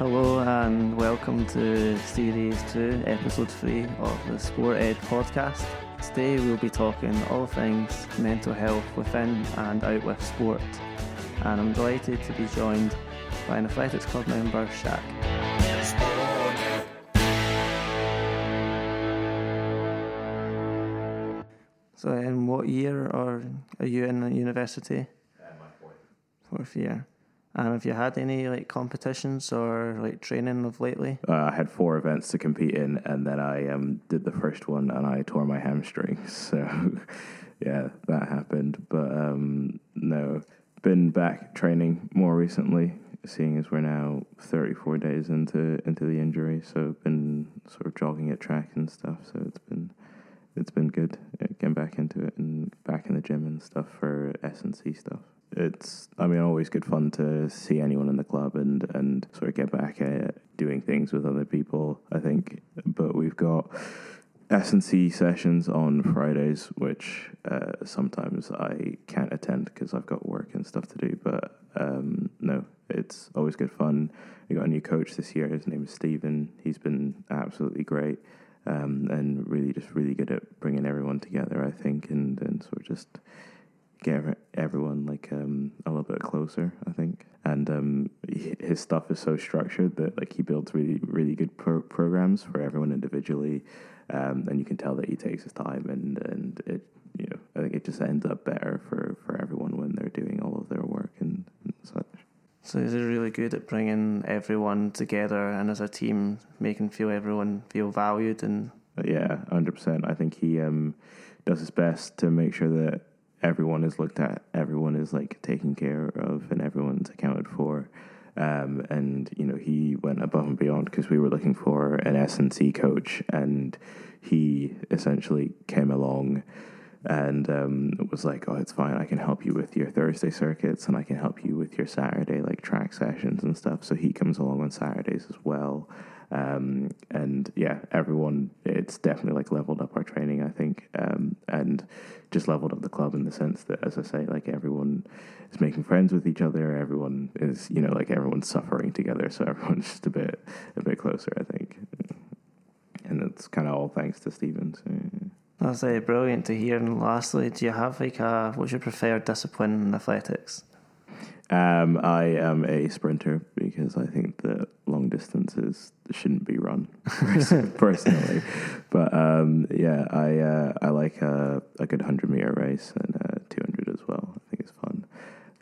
Hello and welcome to Series 2, Episode 3 of the sportEd podcast. Today we'll be talking all things mental health within and out with sport. And I'm delighted to be joined by an Athletics Club member, Shak. So, in what year or are you in university? Uh, my fourth. Fourth year. And have you had any like competitions or like training of lately? Uh, I had four events to compete in, and then I um, did the first one, and I tore my hamstring. So, yeah, that happened. But um, no, been back training more recently, seeing as we're now 34 days into into the injury. So, been sort of jogging at track and stuff. So it's been it's been good uh, getting back into it and back in the gym and stuff for S and C stuff. It's I mean always good fun to see anyone in the club and and sort of get back at doing things with other people. I think, but we've got S and C sessions on Fridays, which uh, sometimes I can't attend because I've got work and stuff to do. But um, no, it's always good fun. We got a new coach this year. His name is Stephen. He's been absolutely great um, and really just really good at bringing everyone together. I think and and sort of just get everyone like um, a little bit closer. I think, and um, his stuff is so structured that like he builds really really good pro- programs for everyone individually, um, and you can tell that he takes his time and and it you know I think it just ends up better for for everyone when they're doing all of their work and, and such. So he's really good at bringing everyone together and as a team, making feel everyone feel valued and. Yeah, hundred percent. I think he um, does his best to make sure that everyone is looked at, everyone is like taken care of, and everyone's accounted for. Um, and you know he went above and beyond because we were looking for an S and C coach, and he essentially came along and um, was like, oh, it's fine. I can help you with your Thursday circuits, and I can help you with your Saturday like track sessions and stuff. So he comes along on Saturdays as well. Um, and yeah, everyone, it's definitely like leveled up our training, I think, um, and just leveled up the club in the sense that, as I say, like everyone is making friends with each other. Everyone is, you know, like everyone's suffering together, so everyone's just a bit, a bit closer, I think. And it's kind of all thanks to Stephen's. That's uh, brilliant to hear. And lastly, do you have like a what's your preferred discipline in athletics? Um, I am a sprinter because I think that long distances shouldn't be run personally. but um, yeah, I uh, I like a, a good hundred meter race and a two hundred as well. I think it's fun.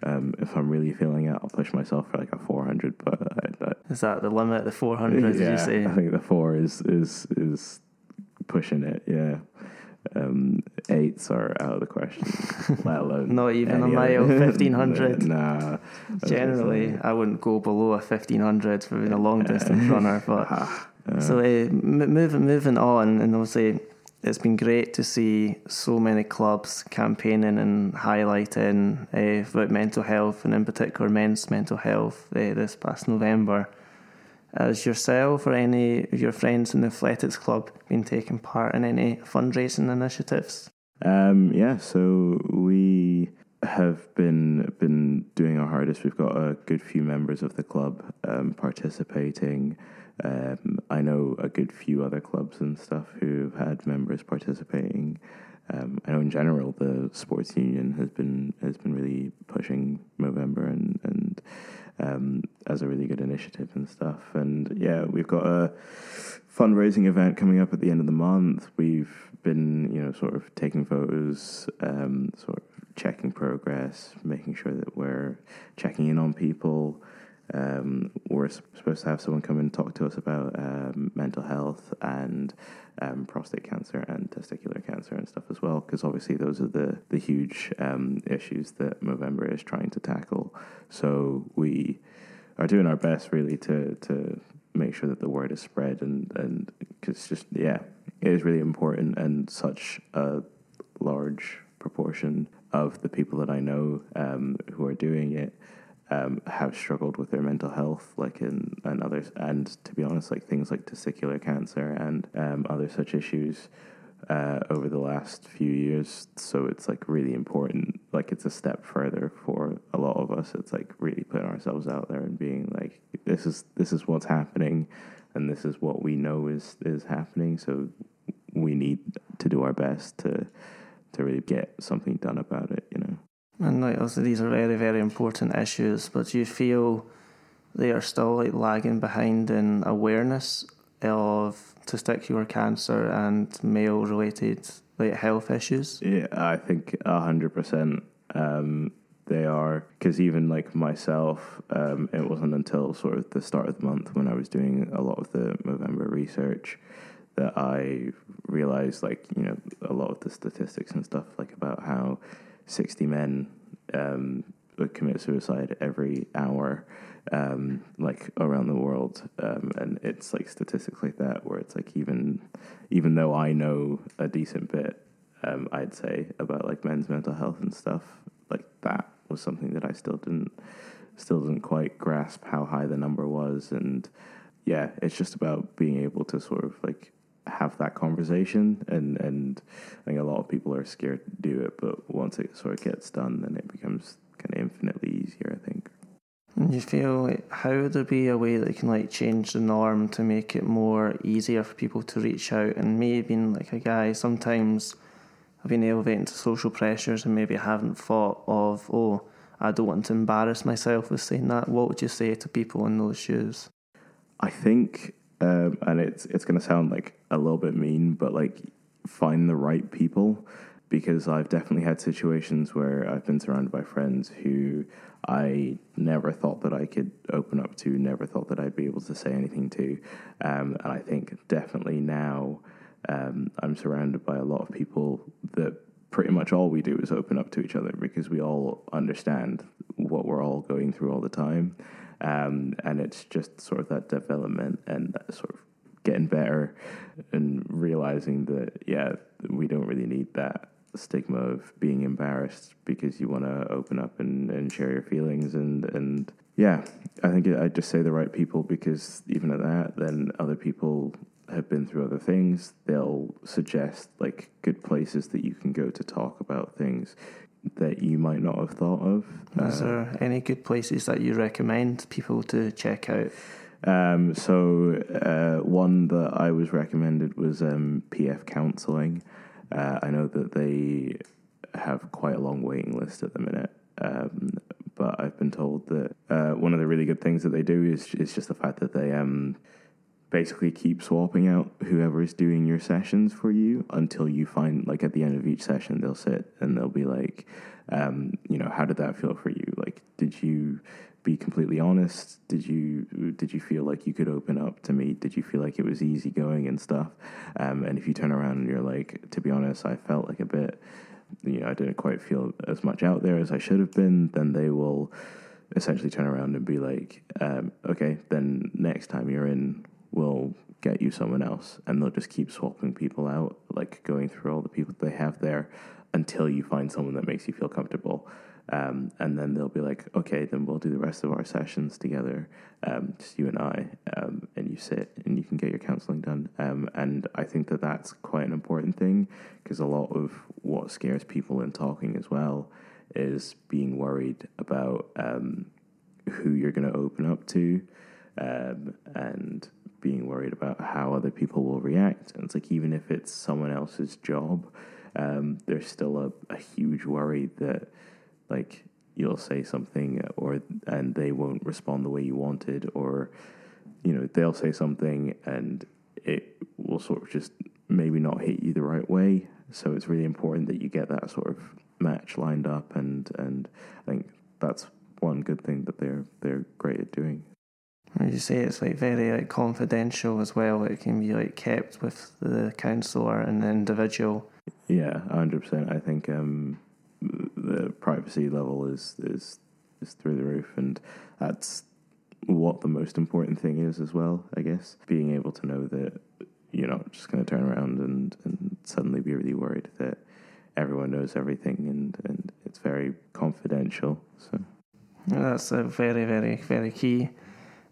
Um, if I'm really feeling it, I'll push myself for like a four hundred. But I, I, is that the limit? The four hundred? Yeah, you say? I think the four is is is pushing it. Yeah um, eights are out of the question, let alone not even a mile, fifteen hundred. nah, generally, I wouldn't go below a fifteen hundred for being a long distance runner. But uh, so uh, moving moving on, and obviously it's been great to see so many clubs campaigning and highlighting uh, about mental health, and in particular men's mental health uh, this past November. Has yourself or any of your friends in the athletics club been taking part in any fundraising initiatives? Um, yeah, so we have been been doing our hardest. We've got a good few members of the club um, participating. Um, I know a good few other clubs and stuff who've had members participating. Um, I know in general the sports union has been has been really pushing Movember and and um, as a really good initiative and stuff. And yeah, we've got a fundraising event coming up at the end of the month. We've been, you know, sort of taking photos, um, sort of checking progress, making sure that we're checking in on people. Um, we're supposed to have someone come and talk to us about um, mental health and um, prostate cancer and testicular cancer and stuff as well, because obviously those are the the huge um, issues that Movember is trying to tackle. So we are doing our best really to to make sure that the word is spread and and because just yeah, it is really important and such a large proportion of the people that I know um, who are doing it um, have struggled with their mental health, like in and others, and to be honest, like things like testicular cancer and um, other such issues uh, over the last few years. So it's like really important. Like it's a step further for a lot of us. It's like really putting ourselves out there and being like, this is this is what's happening, and this is what we know is is happening. So we need to do our best to to really get something done about it. And like also, these are very very important issues, but do you feel they are still like lagging behind in awareness of testicular cancer and male related like health issues? Yeah, I think hundred percent. Um, they are because even like myself, um, it wasn't until sort of the start of the month when I was doing a lot of the Movember research that I realized like you know a lot of the statistics and stuff like about how sixty men um, commit suicide every hour um, like around the world, um, and it's like statistics like that where it's like even even though I know a decent bit, um, I'd say about like men's mental health and stuff like that was something that I still didn't still didn't quite grasp how high the number was, and yeah, it's just about being able to sort of like have that conversation and and I think a lot of people are scared to do it but once it sort of gets done then it becomes kind of infinitely easier I think and you feel like how would there be a way that can like change the norm to make it more easier for people to reach out? And maybe being like a guy, sometimes I've been elevating to social pressures and maybe haven't thought of, oh, I don't want to embarrass myself with saying that. What would you say to people in those shoes? I think, um, and it's it's going to sound like a little bit mean, but like find the right people because I've definitely had situations where I've been surrounded by friends who I never thought that I could open up to, never thought that I'd be able to say anything to. Um, and I think definitely now um, I'm surrounded by a lot of people that pretty much all we do is open up to each other because we all understand what we're all going through all the time. Um, and it's just sort of that development and that sort of getting better and realizing that, yeah, we don't really need that stigma of being embarrassed because you want to open up and, and share your feelings and and yeah i think i just say the right people because even at that then other people have been through other things. They'll suggest like good places that you can go to talk about things that you might not have thought of is uh, there any good places that you recommend people to check out um, so uh, one that I was recommended was um, PF Counselling. Uh, I know that they have quite a long waiting list at the minute. Um, but I've been told that uh, one of the really good things that they do is is just the fact that they um, basically keep swapping out whoever is doing your sessions for you until you find like at the end of each session they'll sit and they'll be like, um, you know, how did that feel for you? Like, did you be completely honest? Did you did you feel like you could open up to me? Did you feel like it was easy going and stuff? Um, and if you turn around and you're like, to be honest, I felt like a bit, you know, I didn't quite feel as much out there as I should have been. Then they will essentially turn around and be like, um, okay, then next time you're in, we'll get you someone else, and they'll just keep swapping people out, like going through all the people they have there until you find someone that makes you feel comfortable. Um, and then they'll be like, okay, then we'll do the rest of our sessions together, um, just you and I, um, and you sit and you can get your counseling done. Um, and I think that that's quite an important thing because a lot of what scares people in talking as well is being worried about um, who you're going to open up to um, and being worried about how other people will react. And it's like, even if it's someone else's job, um, there's still a, a huge worry that like you'll say something or and they won't respond the way you wanted or you know they'll say something and it will sort of just maybe not hit you the right way so it's really important that you get that sort of match lined up and and I think that's one good thing that they're they're great at doing as you say, it's like very like confidential as well. It can be like kept with the counsellor and the individual. Yeah, hundred percent. I think um, the privacy level is is is through the roof, and that's what the most important thing is as well. I guess being able to know that you're not just going to turn around and and suddenly be really worried that everyone knows everything and and it's very confidential. So that's a very very very key.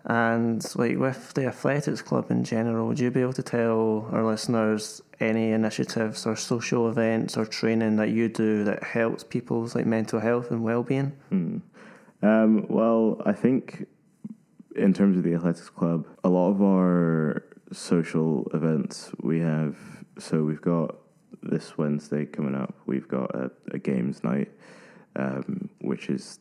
And like with the athletics club in general, would you be able to tell our listeners any initiatives or social events or training that you do that helps people's like mental health and well being? Hmm. Um, well, I think in terms of the athletics club, a lot of our social events we have. So we've got this Wednesday coming up. We've got a, a games night, um, which is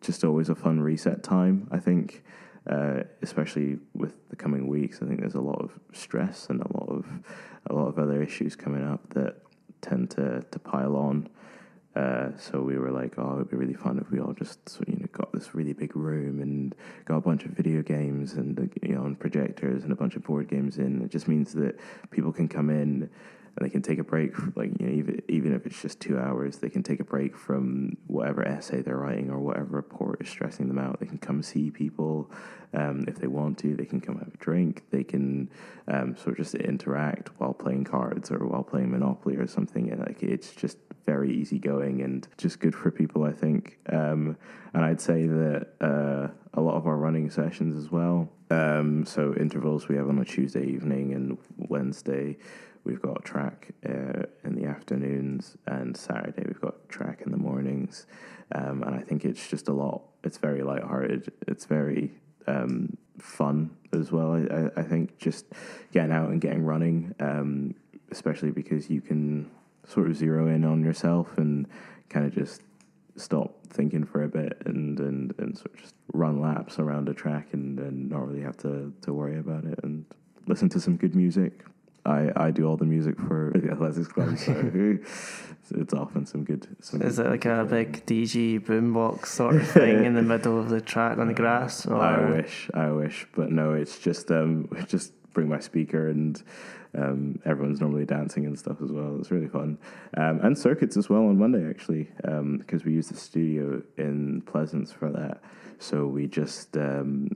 just always a fun reset time. I think, uh, especially with the coming weeks. I think there's a lot of stress and a lot of a lot of other issues coming up that tend to to pile on. Uh, so we were like, oh, it'd be really fun if we all just you know got this really big room and got a bunch of video games and you know and projectors and a bunch of board games in. It just means that people can come in and they can take a break. Like you know, even even if it's just two hours, they can take a break from whatever essay they're writing or whatever report is stressing them out. They can come see people um, if they want to. They can come have a drink. They can um, sort of just interact while playing cards or while playing Monopoly or something. And like it's just very easygoing and just good for people, I think. Um, and I'd say that uh, a lot of our running sessions as well. Um, so intervals we have on a Tuesday evening and Wednesday we've got track uh, in the afternoons, and Saturday we've got track in the mornings. Um, and I think it's just a lot. It's very light-hearted. It's very um, fun as well. I, I, think just getting out and getting running, um, especially because you can sort of zero in on yourself and kind of just stop thinking for a bit and, and, and sort of just run laps around a track and, and not really have to, to worry about it and listen to some good music, I, I do all the music for the athletics club, so it's often some good. Some Is good it like a big DJ boombox sort of thing in the middle of the track on the grass? Or? I wish, I wish, but no, it's just um, just bring my speaker and um, everyone's normally dancing and stuff as well. It's really fun, um, and circuits as well on Monday actually, because um, we use the studio in Pleasance for that. So we just, um,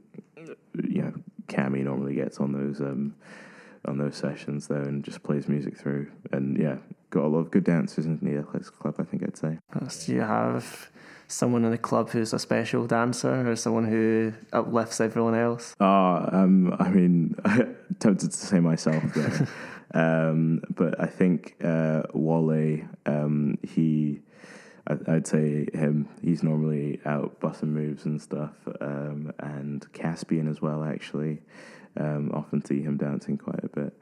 you know, Cami normally gets on those um, on those sessions though and just plays music through. And yeah, got a lot of good dancers in the athletics club. I think I'd say. Do you have someone in the club who's a special dancer or someone who uplifts everyone else? Ah, um, I mean, tempted to say myself there. um, but I think uh, Wale, um, he. I'd say him. He's normally out busting moves and stuff, um, and Caspian as well. Actually, um, often see him dancing quite a bit.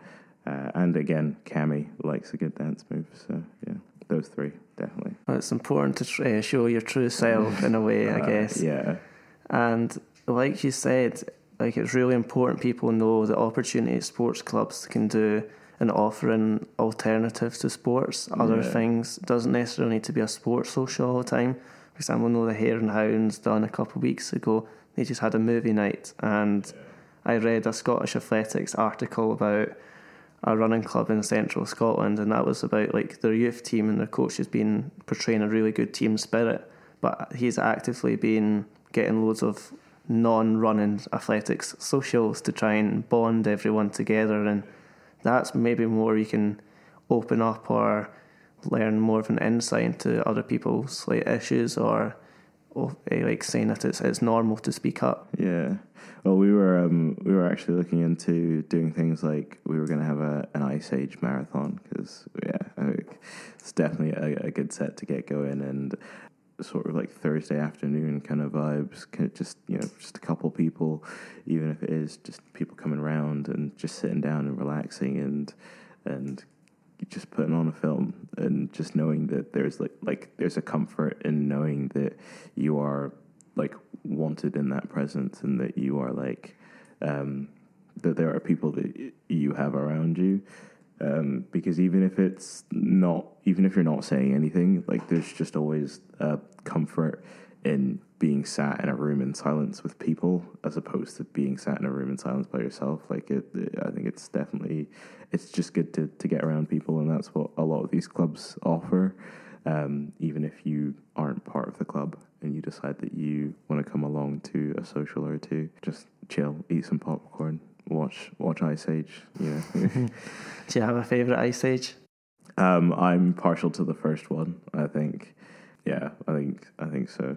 Uh, and again, Cami likes a good dance move. So yeah, those three definitely. Well, it's important to uh, show your true self in a way, I uh, guess. Yeah. And like you said, like it's really important people know the opportunity sports clubs can do in offering alternatives to sports, other yeah. things. It doesn't necessarily need to be a sports social all the time. For example, I know the Hare and Hounds done a couple of weeks ago. They just had a movie night and. Yeah I read a Scottish athletics article about a running club in central Scotland, and that was about like their youth team and their coach has been portraying a really good team spirit, but he's actively been getting loads of non-running athletics socials to try and bond everyone together, and that's maybe more you can open up or learn more of an insight into other people's like issues or, like saying that it's it's normal to speak up. Yeah. Well, we were um, we were actually looking into doing things like we were going to have a, an Ice Age marathon because yeah, it's definitely a, a, good set to get going and sort of like Thursday afternoon kind of vibes. Just you know, just a couple people, even if it is just people coming around and just sitting down and relaxing and and just putting on a film and just knowing that there's like like there's a comfort in knowing that you are like wanted in that presence and that you are like um, that there are people that you have around you. Um, because even if it's not even if you're not saying anything like there's just always a comfort in being sat in a room in silence with people as opposed to being sat in a room in silence by yourself like it, it i think it's definitely it's just good to, to get around people and that's what a lot of these clubs offer um, even if you aren't part of the club and you decide that you want to come along to a social or two, just chill, eat some popcorn, watch watch Ice Age. Yeah. Do you have a favorite Ice Age? Um, I'm partial to the first one. I think. Yeah, I think I think so.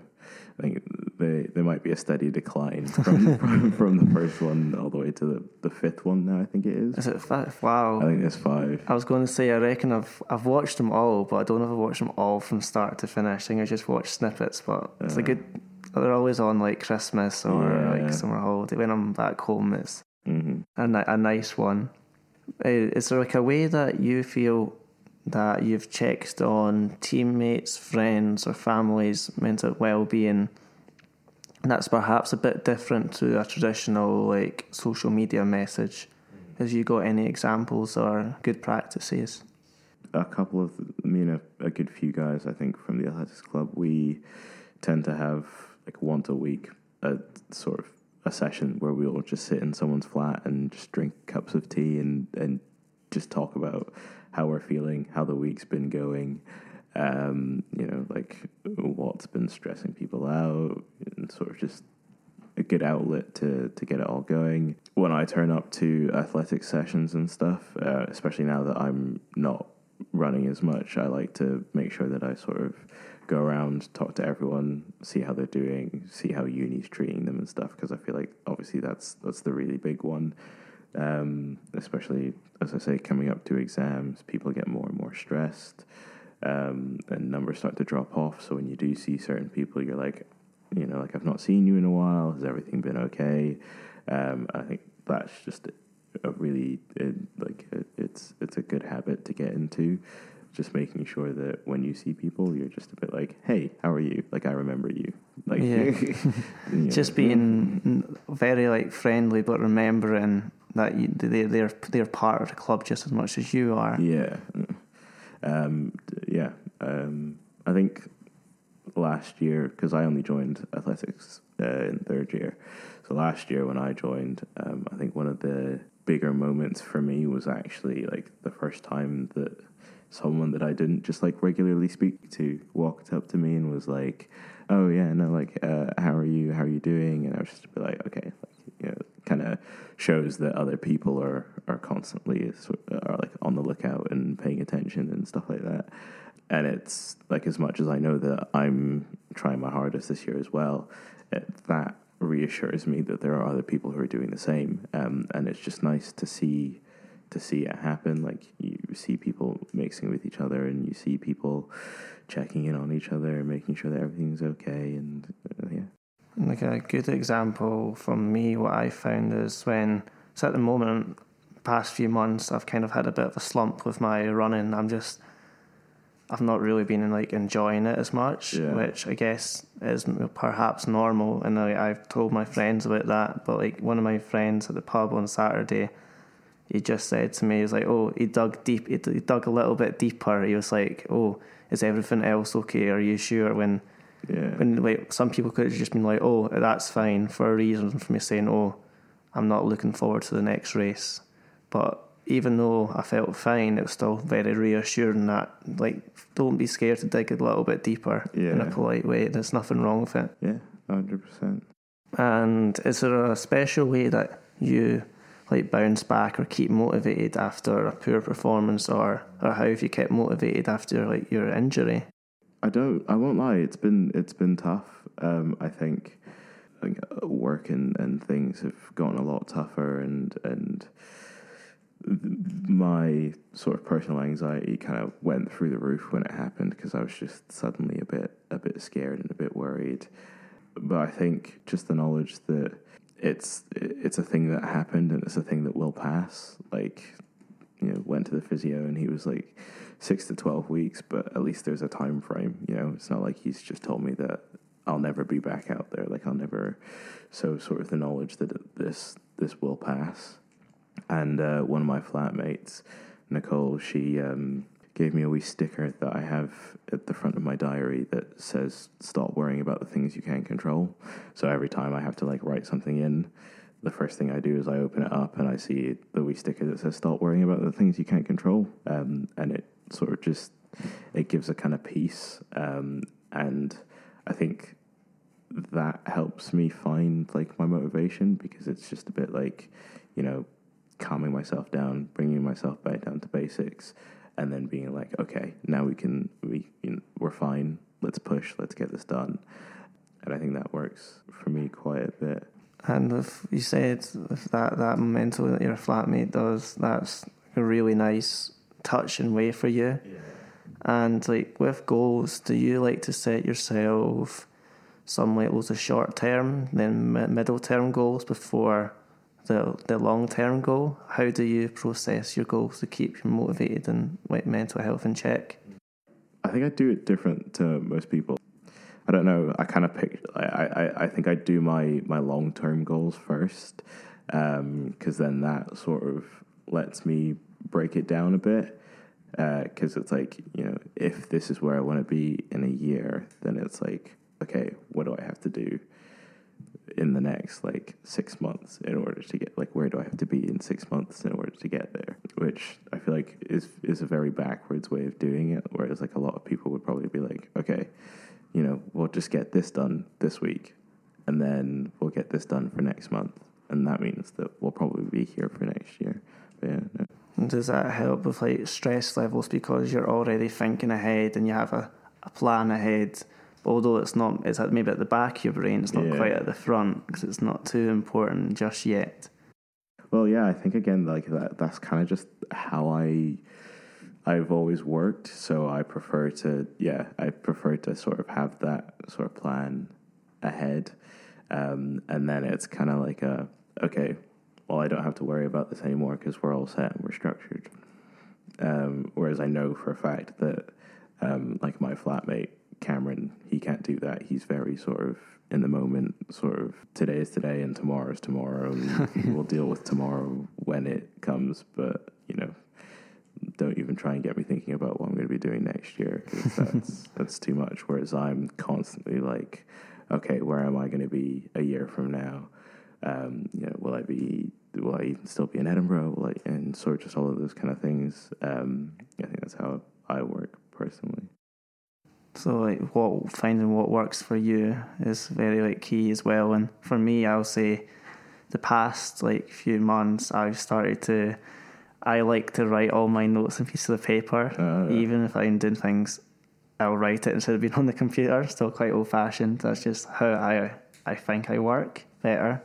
I think they, there might be a steady decline from, from, from the first one all the way to the, the fifth one now. I think it is. Is it five? Wow. I think it's five. I was going to say I reckon I've I've watched them all, but I don't know if I've watched them all from start to finish. I think I just watched snippets, but it's a good they're always on like Christmas or Yeah. like summer holiday. When I'm back home, it's hmm a, a nice one. Uh, Is there like a way that you feel that you've checked on teammates, friends, or families' mental well-being? And that's perhaps a bit different to a traditional like social media message. Has you got any examples or good practices? a couple of me and a, a good few guys I think from the athletics club we tend to have like once a week a sort of a session where we all just sit in someone's flat and just drink cups of tea and and just talk about how we're feeling how the week's been going um you know like what's been stressing people out and sort of just a good outlet to to get it all going. When I turn up to athletic sessions and stuff, uh, especially now that I'm not running as much, I like to make sure that I sort of go around, talk to everyone, see how they're doing, see how uni's treating them and stuff. Because I feel like obviously that's that's the really big one. Um, especially as I say, coming up to exams, people get more and more stressed, um, and numbers start to drop off. So when you do see certain people, you're like, you know, like I've not seen you in a while. Has everything been okay? Um, I think that's just a really it, like it, it's it's a good habit to get into. Just making sure that when you see people, you're just a bit like, "Hey, how are you?" Like I remember you. Like Yeah. you know, Just being very like friendly, but remembering that you, they they're they're part of the club just as much as you are. Yeah, um, yeah. Um, I think last year because I only joined athletics uh, in third year. So last year when I joined, um, I think one of the bigger moments for me was actually like the first time that someone that I didn't just like regularly speak to walked up to me and was like, "Oh yeah, no, like uh, how are you? How are you doing?" And I was just like, "Okay." Like, you know, kind of shows that other people are are constantly are like on the lookout and paying attention and stuff like that. And it's like as much as I know that I'm trying my hardest this year as well, it, that reassures me that there are other people who are doing the same. Um, and it's just nice to see to see it happen. Like you see people mixing with each other, and you see people checking in on each other and making sure that everything's okay. And uh, yeah, Like a good example from me, what I found is when so at the moment, past few months, I've kind of had a bit of a slump with my running. I'm just, I've not really been like enjoying it as much, Yeah. which I guess is perhaps normal. And I, I've told my friends about that. But like one of my friends at the pub on Saturday, he just said to me, he was like, "Oh, he dug deep. He, he dug a little bit deeper. He was like, "Oh, is everything else okay? Are you sure?" When yeah, when like some people could have just been like, "Oh, that's fine," for a reason for me saying, "Oh, I'm not looking forward to the next race." But even though I felt fine, it was still very reassuring that like don't be scared to dig a little bit deeper in a polite way. There's nothing wrong with it. yeah, hundred percent. And is there a special way that you like bounce back or keep motivated after a poor performance, or or how have you kept motivated after like your injury? I don't. I won't lie. It's been it's been tough. Um, I think, I uh, work and, and things have gotten a lot tougher, and and my sort of personal anxiety kind of went through the roof when it happened because I was just suddenly a bit a bit scared and a bit worried. But I think just the knowledge that it's it's a thing that happened and it's a thing that will pass. Like you know, went to the physio and he was like six to twelve weeks, but at least there's a time frame. You know, it's not like he's just told me that I'll never be back out there. Like I'll never. So sort of the knowledge that this this will pass. And uh, one of my flatmates, Nicole, she um, gave me a wee sticker that I have at the front of my diary that says "Stop worrying about the things you can't control." So every time I have to like write something in, the first thing I do is I open it up and I see the wee sticker that says "Stop worrying about the things you can't control," um, and it sort of just it gives a kind of peace, um, and I think that helps me find like my motivation because it's just a bit like you know calming myself down, bringing myself back down to basics, and then being like, okay, now we can we you know, we're fine. Let's push. Let's get this done. And I think that works for me quite a bit. And if you said if that that mental that your flatmate does, that's a really nice touch and way for you. And like with goals, do you like to set yourself some loads of short term, then middle term goals before the the long term goal. How do you process your goals to keep you motivated and like mental health in check? I think I do it different to most people. I don't know. I kind of pick. I, I, I think I do my my long term goals first, because um, then that sort of lets me break it down a bit. Because uh, it's like you know, if this is where I want to be in a year, then it's like, okay, what do I have to do in the next like six months in order to get like where do I have to be in six months in order to get there? Which I feel like is is a very backwards way of doing it. Whereas like a lot of people would probably be like, okay, you know, we'll just get this done this week, and then we'll get this done for next month, and that means that we'll probably be here for next year. But yeah. No. Does that help with like stress levels because you're already thinking ahead and you have a, a plan ahead? Although it's not, it's at maybe at the back of your brain. It's not yeah. quite at the front because it's not too important just yet. Well, yeah, I think again, like that. That's kind of just how I I've always worked, so I prefer to yeah, I prefer to sort of have that sort of plan ahead, um, and then it's kind of like a okay, well I don't have to worry about this anymore because we're all set and we're structured. Um, whereas I know for a fact that um, like my flatmate Cameron, he can't do that. He's very sort of in the moment, sort of today is today and tomorrow is tomorrow, and we'll deal with tomorrow when it comes. But you know, don't even try and get me thinking about what I'm going to be doing next year because that's that's too much. Whereas I'm constantly like, okay, where am I going to be a year from now? Um, you know, will I be? Will I even still be in Edinburgh? Will I, and sort of just all of those kind of things. Um, I think that's how I work personally. So like what finding what works for you is very like key as well. And for me, I'll say the past like few months, I've started to I like to write all my notes on pieces of paper, uh, even if I'm doing things. I'll write it instead of being on the computer. Still quite old fashioned. That's just how I I think I work better.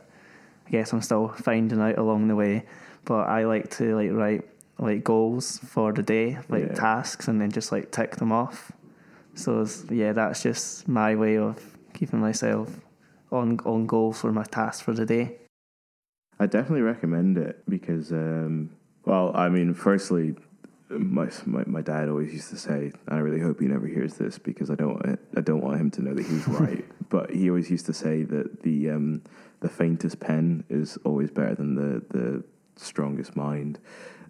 I guess I'm still finding out along the way, but I like to like write like goals for the day, like yeah. tasks, and then just like tick them off. So yeah, that's just my way of keeping myself on on goal for my tasks for the day. I definitely recommend it because um, well, I mean, firstly, my, my my dad always used to say, and I really hope he never hears this because I don't I don't want him to know that he's right. but he always used to say that the um, the faintest pen is always better than the the strongest mind.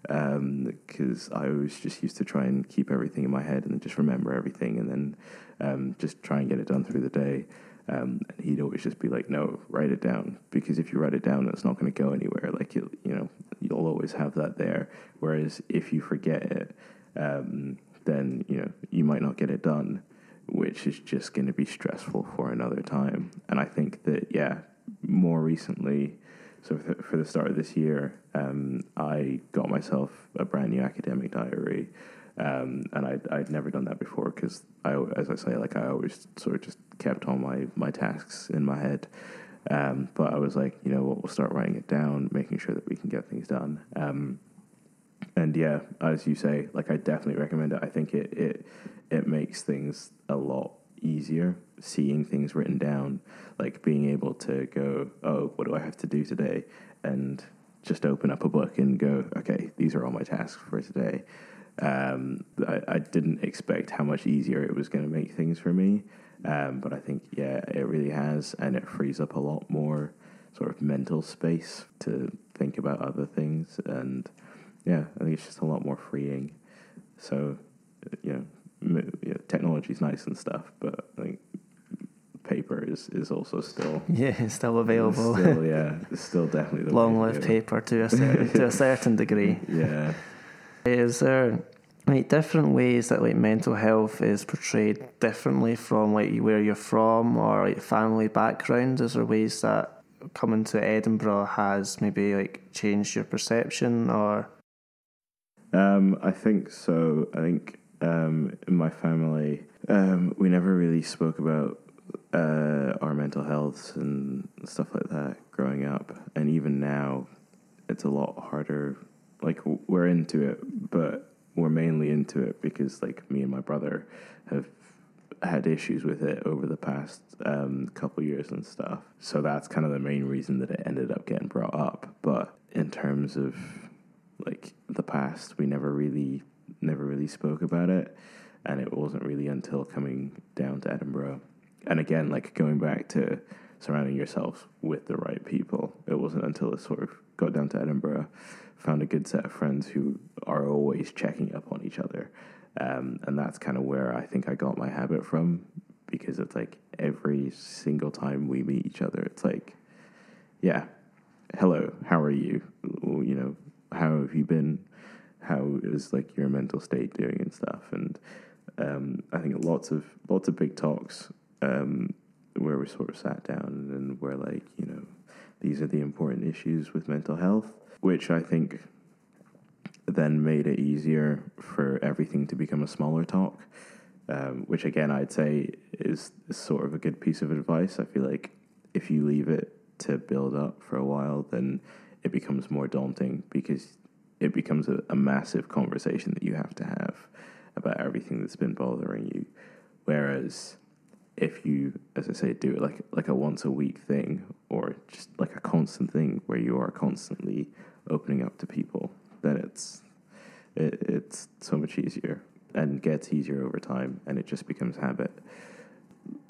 Because um, I always just used to try and keep everything in my head and just remember everything, and then um, just try and get it done through the day. Um, and he'd always just be like, "No, write it down because if you write it down, it's not going to go anywhere. Like you, you know, you'll always have that there. Whereas if you forget it, um, then you know you might not get it done, which is just going to be stressful for another time. And I think that yeah, more recently, so for the, start of this year, um, I got myself a brand new academic diary. Um, and I'd, I'd never done that before because I, as I say, like I always sort of just kept all my, my tasks in my head. Um, but I was like, you know what, we'll start writing it down, making sure that we can get things done. Um, and yeah, as you say, like I definitely recommend it. I think it it it makes things a lot easier seeing things written down, like being able to go, oh, what do I have to do today, and just open up a book and go, okay, these are all my tasks for today. Um, I, I, didn't expect how much easier it was going to make things for me, um, but I think yeah, it really has, and it frees up a lot more sort of mental space to think about other things, and yeah, I think it's just a lot more freeing. So, you know, you know technology is nice and stuff, but I think paper is, is also still yeah, still available. Still, yeah, still definitely long lived paper to a certain, to a certain degree. Yeah. Is there like different ways that like mental health is portrayed differently from like where you're from or like family background? Is there ways that coming to Edinburgh has maybe like changed your perception or? Um, I think so. I think um, in my family, um, we never really spoke about uh, our mental health and stuff like that growing up, and even now, it's a lot harder like we're into it, but we're mainly into it because like me and my brother have had issues with it over the past um, couple years and stuff. So that's kind of the main reason that it ended up getting brought up. But in terms of like the past, we never really never really spoke about it, and it wasn't really until coming down to Edinburgh, and again like going back to surrounding yourself with the right people. It wasn't until it sort of got down to Edinburgh, found a good set of friends who are always checking up on each other um, and that's kind of where I think I got my habit from because it's like every single time we meet each other, it's like, yeah, hello, how are you? You know, how have you been? How is like your mental state doing and stuff? And um, I think lots of lots of big talks um, where we sort of sat down and we're like, you know, these are the important issues with mental health, which I think then made it easier for everything to become a smaller talk, um, which again I'd say is, sort of a good piece of advice. I feel like if you leave it to build up for a while, then it becomes more daunting because it becomes a, a massive conversation that you have to have about everything that's been bothering you. Whereas if you, as I say, do it like like a once a week thing or just like a constant thing where you are constantly opening up to people, then it's it, it's so much easier and gets easier over time, and it just becomes habit.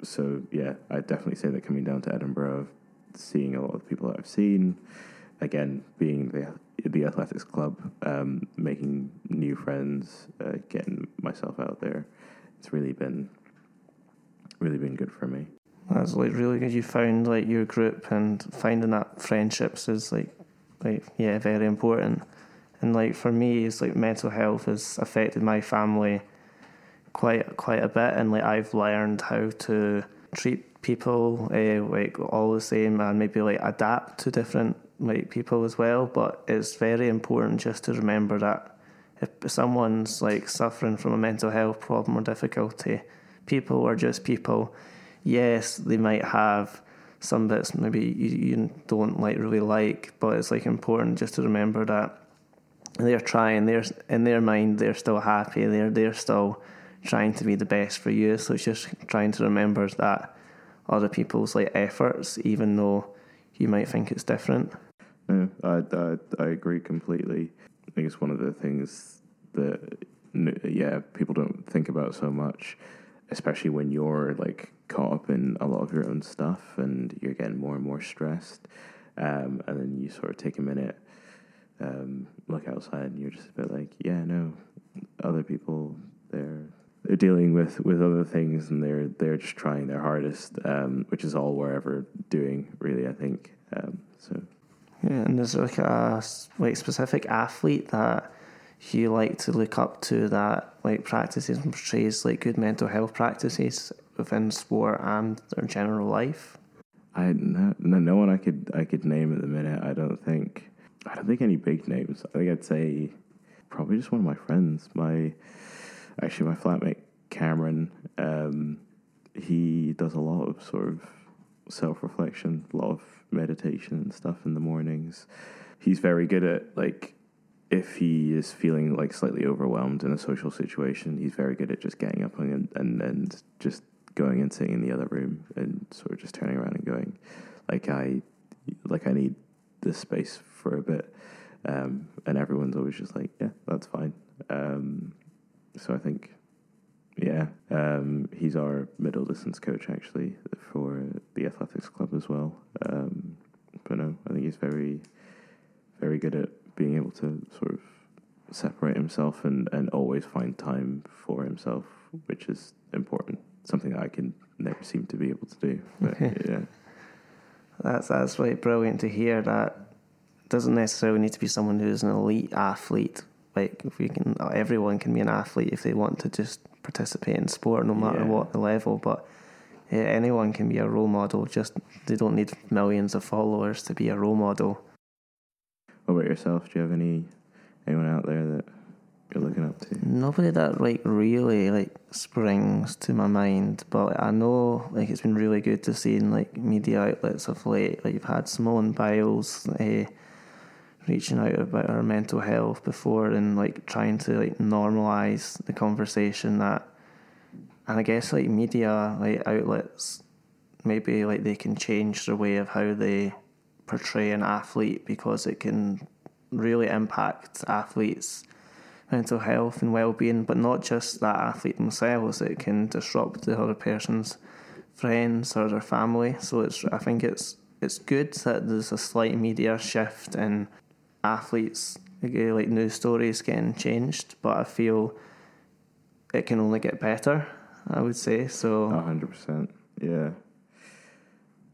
So yeah, I definitely say that coming down to Edinburgh, seeing a lot of people that I've seen, again being the the athletics club, um, making new friends, uh, getting myself out there, it's really been really been good for me. That's like really good. You found like your group and finding that friendships is like like yeah very important. And like for me, it's like mental health has affected my family quite quite a bit, and like I've learned how to treat people uh, like all the same, and maybe like adapt to different like people as well. But it's very important just to remember that if someone's like suffering from a mental health problem or difficulty, people are just people. Yes, they might have some bits maybe you, you don't like really like, but it's like important just to remember that they're trying. They're in their mind. They're still happy. They're they're still trying to be the best for you. So it's just trying to remember that other people's like efforts, even though you might think it's different. Yeah, I, I, I agree completely. I think it's one of the things that yeah people don't think about so much, especially when you're like caught up in a lot of your own stuff and you're getting more and more stressed, um, and then you sort of take a minute um, look outside and you're just a bit like, yeah, no, other people they're they're dealing with, with other things and they're they're just trying their hardest, um, which is all we're ever doing, really. I think um, so. Yeah, and there's like a like specific athlete that you like to look up to that like practices and portrays like good mental health practices within sport and their general life. I no, no one I could I could name at the minute. I don't think. I don't think any big names. I think I'd say probably just one of my friends. My actually my flatmate Cameron. Um, he does a lot of sort of self reflection, a lot of meditation and stuff in the mornings. He's very good at like if he is feeling like slightly overwhelmed in a social situation, he's very good at just getting up and and, and just going and sitting in the other room and sort of just turning around and going, like I like I need this space for a bit. Um, and everyone's always just like, yeah, that's fine. Um, so I think, yeah, um, he's our middle distance coach actually for the athletics club as well. Um, but no, I think he's very, very good at being able to sort of separate himself and, and always find time for himself, which is important. Something I can never seem to be able to do. But, yeah. That's that's really brilliant to hear. That doesn't necessarily need to be someone who's an elite athlete. Like if we can, everyone can be an athlete if they want to just participate in sport, no matter yeah. what the level. But yeah, anyone can be a role model. Just they don't need millions of followers to be a role model. Yourself? Do you have any anyone out there that you're looking up to? Nobody that like really like springs to my mind, but I know like it's been really good to see in like media outlets of late. Like you've had Simone Biles uh, reaching out about her mental health before and like trying to like normalize the conversation that and I guess like media like outlets, maybe like they can change their way of how they portray an athlete because it can really impact athletes' mental health and well being, but not just that athlete themselves. It can disrupt the other person's friends or their family. So it's I think it's it's good that there's a slight media shift in athletes again, like news stories getting changed, but I feel it can only get better. I would say so. hundred percent. Yeah.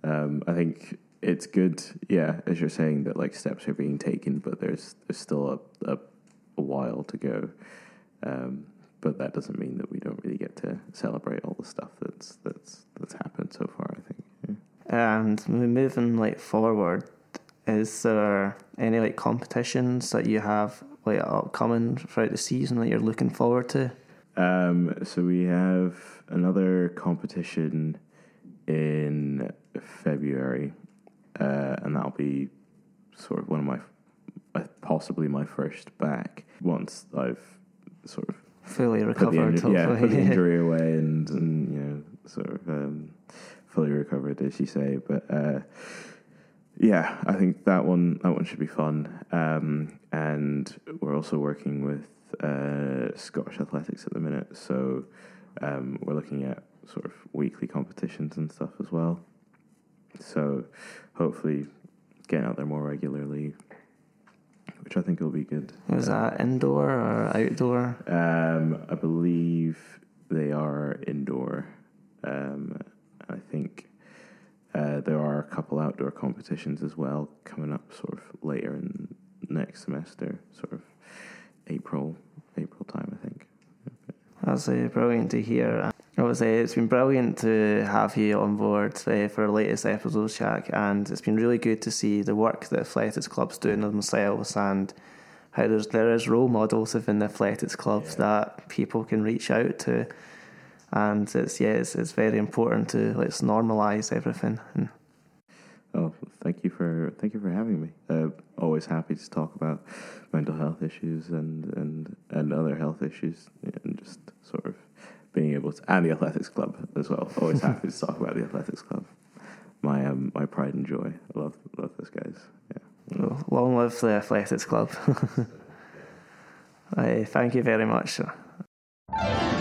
Um, I think it's good. Yeah, as you're saying that like steps are being taken, but there's there's still a a, a while to go. Um, but that doesn't mean that we don't really get to celebrate all the stuff that's that's that's happened so far. I think. Yeah. And moving like forward, is there any like competitions that you have like upcoming throughout the season that you're looking forward to? Um, so we have another competition in February, uh, and that'll be sort of one of my uh, possibly my first back once I've sort of fully recovered. Put the, yeah, put the injury away and, and you know sort of um, fully recovered, as you say. But uh, yeah, I think that one that one should be fun. Um, and we're also working with uh, Scottish Athletics at the minute, so um, we're looking at sort of weekly competitions and stuff as well. So hopefully, getting out there more regularly, which I think will be good. Was uh, that indoor or outdoor? Um, I believe they are indoor. Um, I think uh, there are a couple outdoor competitions as well coming up, sort of later in next semester, sort of April, April time, I think. That's uh, brilliant to hear. Obviously, it's been brilliant to have you on board uh, for our latest episodes, Shak, and it's been really good to see the work that athletics clubs doing themselves and how there's there is role models within the athletics clubs yeah. that people can reach out to and it's yeah, it's, it's very important to let's normalize everything. And oh, thank you for thank you for having me. Uh, always happy to talk about mental health issues and and and other health issues, and just sort of being able to and the athletics club as well. Always happy to talk about the athletics club. My um my pride and joy. I love love those guys. Yeah. Well, long live the athletics club. I thank you very much. Sir.